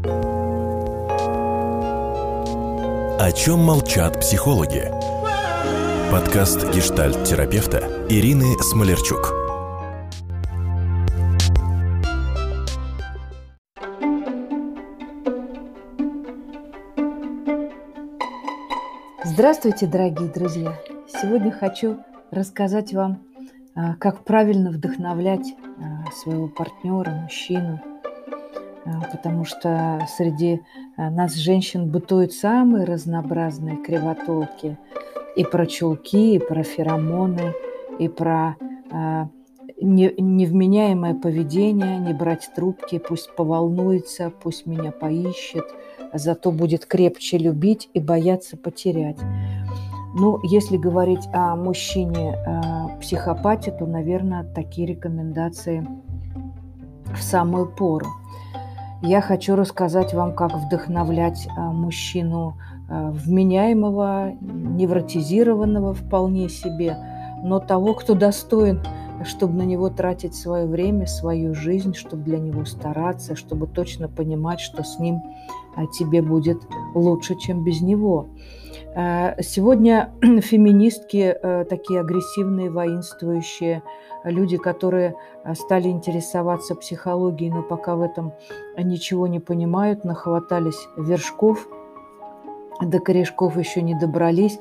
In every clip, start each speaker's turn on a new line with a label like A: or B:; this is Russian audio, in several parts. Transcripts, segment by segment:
A: О чем молчат психологи? Подкаст гештальт-терапевта Ирины Смолерчук.
B: Здравствуйте, дорогие друзья! Сегодня хочу рассказать вам, а, как правильно вдохновлять а, своего партнера, мужчину, потому что среди нас, женщин, бытуют самые разнообразные кривотолки и про чулки, и про феромоны, и про невменяемое поведение, не брать трубки, пусть поволнуется, пусть меня поищет, зато будет крепче любить и бояться потерять. Ну, если говорить о мужчине э, психопате, то, наверное, такие рекомендации в самую пору. Я хочу рассказать вам, как вдохновлять э, мужчину э, вменяемого, невротизированного вполне себе, но того, кто достоин чтобы на него тратить свое время, свою жизнь, чтобы для него стараться, чтобы точно понимать, что с ним а, тебе будет лучше, чем без него. А, сегодня феминистки э, такие агрессивные, воинствующие, люди, которые стали интересоваться психологией, но пока в этом ничего не понимают, нахватались вершков, до корешков еще не добрались.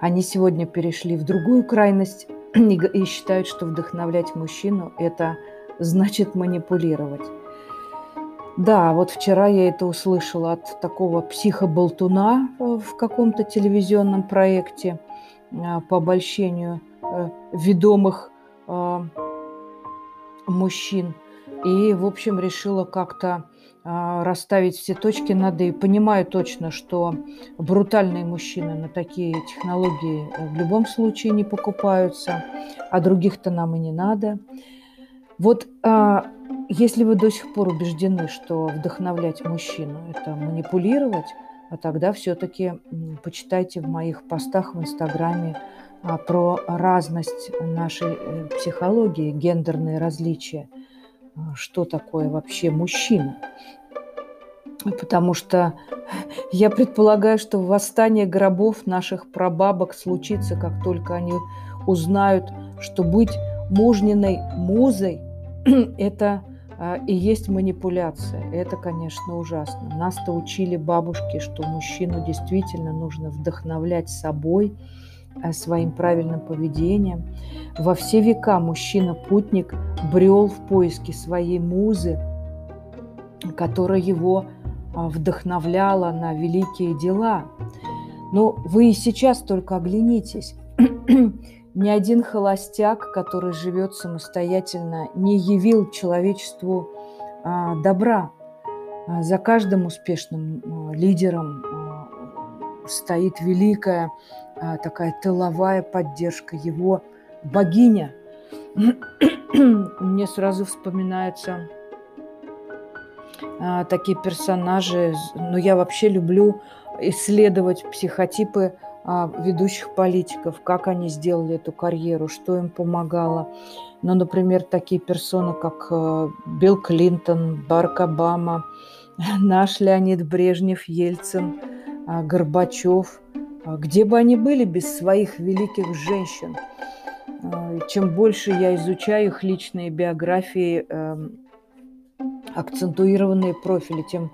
B: Они сегодня перешли в другую крайность и считают, что вдохновлять мужчину – это значит манипулировать. Да, вот вчера я это услышала от такого психоболтуна э, в каком-то телевизионном проекте э, по обольщению э, ведомых мужчин. И, в общем, решила как-то а, расставить все точки над «и». Понимаю точно, что брутальные мужчины на такие технологии в любом случае не покупаются, а других-то нам и не надо. Вот а, если вы до сих пор убеждены, что вдохновлять мужчину – это манипулировать, а тогда все-таки почитайте в моих постах в Инстаграме а, про разность нашей э, психологии, гендерные различия – что такое вообще мужчина. Потому что я предполагаю, что восстание гробов наших прабабок случится, как только они узнают, что быть мужниной музой – это а, и есть манипуляция. Это, конечно, ужасно. Нас-то учили бабушки, что мужчину действительно нужно вдохновлять собой – своим правильным поведением. Во все века мужчина-путник брел в поиске своей музы, которая его а, вдохновляла на великие дела. Но вы и сейчас только оглянитесь. Ни один холостяк, который живет самостоятельно, не явил человечеству а, добра. А, за каждым успешным лидером стоит великая такая тыловая поддержка, его богиня. Мне сразу вспоминаются а, такие персонажи. Но ну, я вообще люблю исследовать психотипы а, ведущих политиков, как они сделали эту карьеру, что им помогало. Ну, например, такие персоны, как э, Билл Клинтон, Барк Обама, наш Леонид Брежнев, Ельцин, Горбачев – а где бы они были без своих великих женщин? А, чем больше я изучаю их личные биографии, эм, акцентуированные профили, тем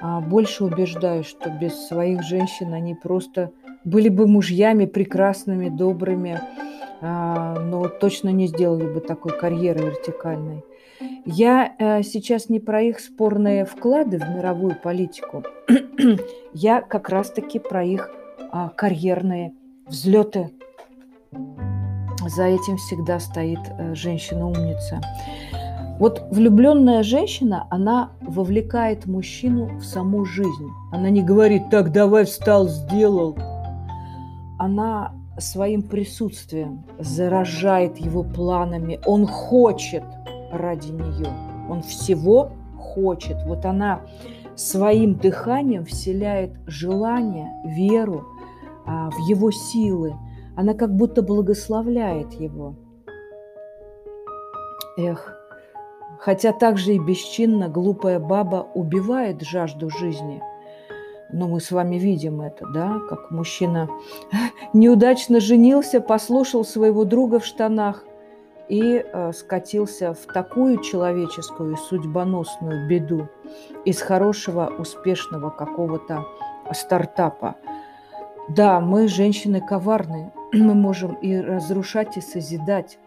B: а, больше убеждаюсь, что без своих женщин они просто были бы мужьями прекрасными, добрыми, но точно не сделали бы такой карьеры вертикальной. Я э, сейчас не про их спорные вклады в мировую политику, я как раз-таки про их а, карьерные взлеты. За этим всегда стоит э, женщина-умница. Вот влюбленная женщина, она вовлекает мужчину в саму жизнь. Она не говорит, так, давай встал, сделал. Она своим присутствием заражает его планами. Он хочет ради нее. Он всего хочет. Вот она своим дыханием вселяет желание, веру, а, в его силы. Она как будто благословляет его. Эх, Хотя также и бесчинно глупая баба убивает жажду жизни. Но мы с вами видим это, да, как мужчина неудачно женился, послушал своего друга в штанах и э, скатился в такую человеческую судьбоносную беду из хорошего, успешного какого-то стартапа. Да, мы, женщины, коварные. Мы можем и разрушать, и созидать.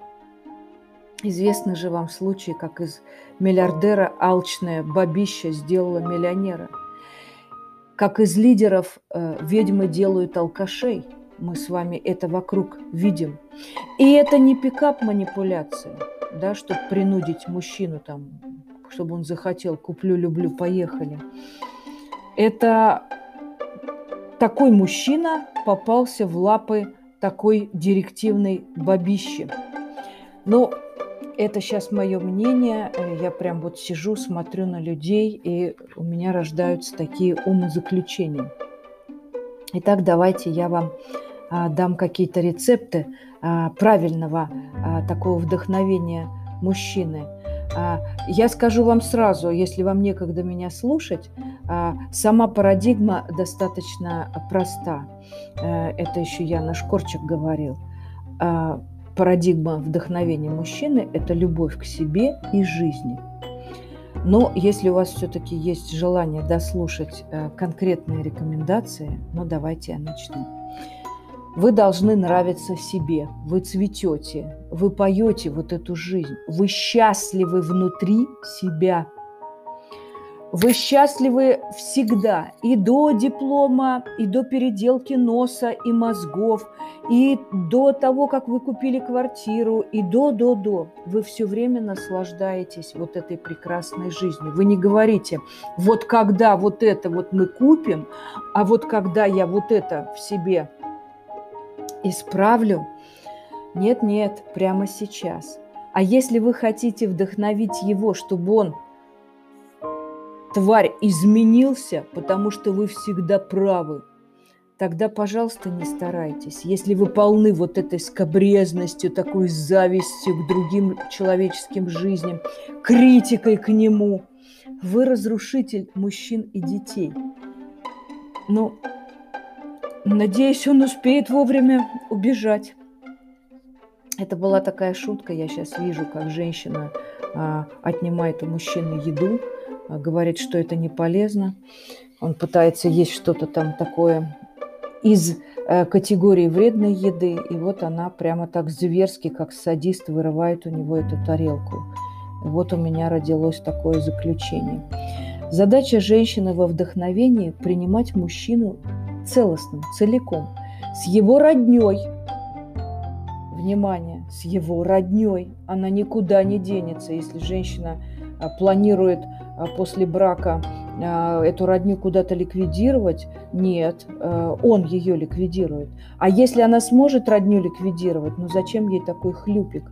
B: Известны же вам случаи, как из миллиардера алчная бабища сделала миллионера. Как из лидеров э, ведьмы делают алкашей. Мы с вами это вокруг видим. И это не пикап-манипуляция, да, чтобы принудить мужчину там, чтобы он захотел, куплю, люблю, поехали. Это такой мужчина попался в лапы такой директивной бабищи. Но это сейчас мое мнение. Я прям вот сижу, смотрю на людей, и у меня рождаются такие умозаключения. Итак, давайте я вам а, дам какие-то рецепты а, правильного а, такого вдохновения мужчины. А, я скажу вам сразу, если вам некогда меня слушать, а, сама парадигма достаточно проста. Э, это еще Яна Шкорчик говорил. А, парадигма вдохновения мужчины – это любовь к себе и жизни. Но если у вас все-таки есть желание дослушать э, конкретные рекомендации, ну давайте я начну. Вы должны нравиться себе, вы цветете, вы поете вот эту жизнь, вы счастливы внутри себя. Вы счастливы всегда, и до диплома, и до переделки носа и мозгов, и до того, как вы купили квартиру, и до-до-до. Вы все время наслаждаетесь вот этой прекрасной жизнью. Вы не говорите, вот когда вот это вот мы купим, а вот когда я вот это в себе исправлю? Нет, нет, прямо сейчас. А если вы хотите вдохновить его, чтобы он, тварь, изменился, потому что вы всегда правы, тогда, пожалуйста, не старайтесь. Если вы полны вот этой скобрезностью, такой завистью к другим человеческим жизням, критикой к нему, вы разрушитель мужчин и детей. Но Надеюсь, он успеет вовремя убежать. Это была такая шутка. Я сейчас вижу, как женщина а, отнимает у мужчины еду, а, говорит, что это не полезно. Он пытается есть что-то там такое из а, категории вредной еды, и вот она прямо так зверски, как садист, вырывает у него эту тарелку. И вот у меня родилось такое заключение. Задача женщины во вдохновении – принимать мужчину целостным, целиком, с его родней. Внимание, с его родней. Она никуда не денется, если женщина а, планирует а, после брака а, эту родню куда-то ликвидировать, нет, он ее ликвидирует. А если она сможет родню ликвидировать, ну зачем ей такой хлюпик?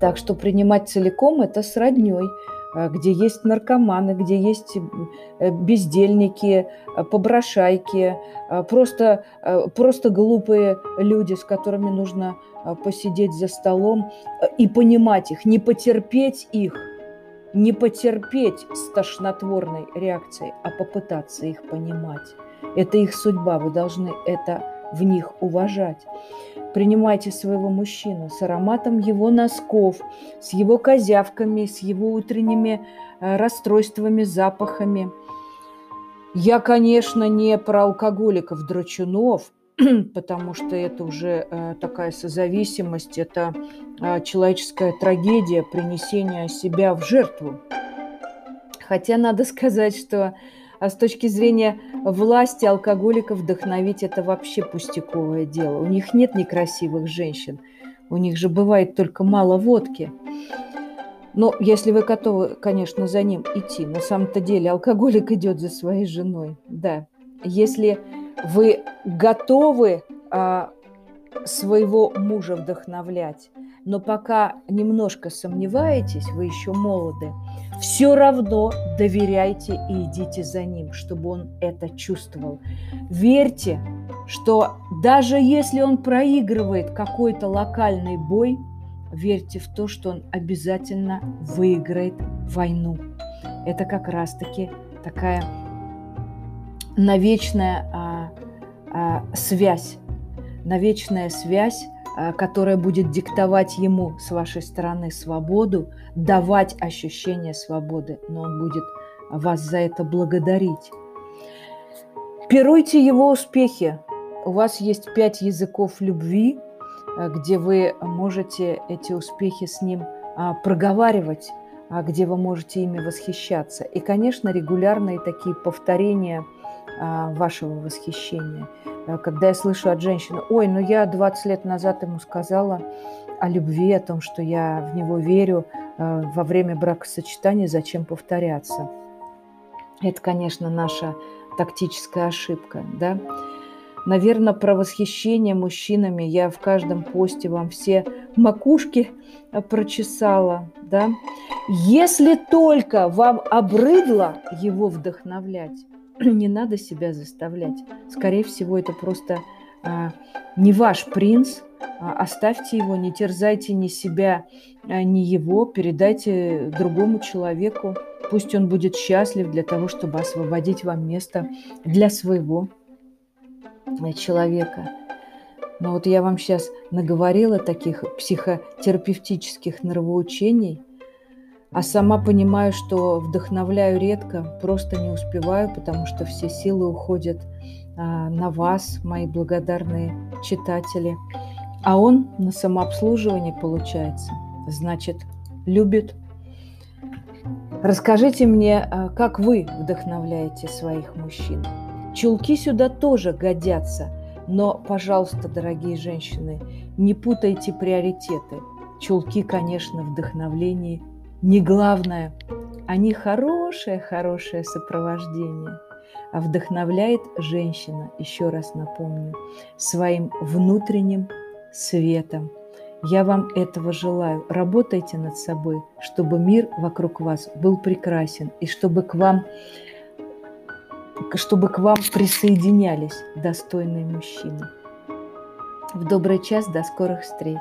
B: Так что принимать целиком это с родней. Э, где есть наркоманы, где есть э, бездельники, э, поброшайки, просто, просто глупые люди, с которыми нужно посидеть за столом и понимать их, не потерпеть их, не потерпеть с тошнотворной реакцией, а попытаться их понимать. Это их судьба, вы должны это в них уважать. Принимайте своего мужчину с ароматом его носков, с его козявками, с его утренними э, расстройствами, запахами. Я, конечно, не про алкоголиков, драчунов, потому что это уже э, такая созависимость, это э, человеческая трагедия принесения себя в жертву. Хотя надо сказать, что а с точки зрения власти алкоголиков вдохновить это вообще пустяковое дело. У них нет некрасивых женщин. У них же бывает только мало водки. Но если вы готовы, конечно, за ним идти, на самом-то деле алкоголик идет за своей женой, да. Если вы готовы а, своего мужа вдохновлять, но пока немножко сомневаетесь, вы еще молоды, все равно доверяйте и идите за ним, чтобы он это чувствовал. Верьте, что даже если он проигрывает какой-то локальный бой, верьте в то, что он обязательно выиграет войну. Это как раз-таки такая навечная а, а, связь, навечная связь, а, которая будет диктовать ему с вашей стороны свободу, давать ощущение свободы, но он будет вас за это благодарить. Пируйте его успехи. У вас есть пять языков любви, а, где вы можете эти успехи с ним а, проговаривать, где вы можете ими восхищаться. И, конечно, регулярные такие повторения вашего восхищения. Когда я слышу от женщины, ой, ну я 20 лет назад ему сказала о любви, о том, что я в него верю во время бракосочетания, зачем повторяться – это, конечно, наша тактическая ошибка, да. Наверное, про восхищение мужчинами я в каждом посте вам все макушки э, прочесала, да. Если только вам обрыдло его вдохновлять, не надо себя заставлять. Скорее всего, это просто а, не ваш принц, а, оставьте его, не терзайте ни себя, а, ни его, передайте другому человеку. Пусть он будет счастлив для того, чтобы освободить вам место для своего э, человека. Но вот я вам сейчас наговорила таких психотерапевтических нравоучений, а сама понимаю, что вдохновляю редко, просто не успеваю, потому что все силы уходят а, на вас, мои благодарные читатели. А он на самообслуживании получается. Значит, любит, Расскажите мне, а, как вы вдохновляете своих мужчин. Чулки сюда тоже годятся, но, пожалуйста, дорогие женщины, не путайте приоритеты. Чулки, конечно, вдохновление не главное. Они хорошее-хорошее сопровождение. А вдохновляет женщина, еще раз напомню, своим внутренним светом – я вам этого желаю. Работайте над собой, чтобы мир вокруг вас был прекрасен и чтобы к вам, чтобы к вам присоединялись достойные мужчины. В добрый час, до скорых встреч!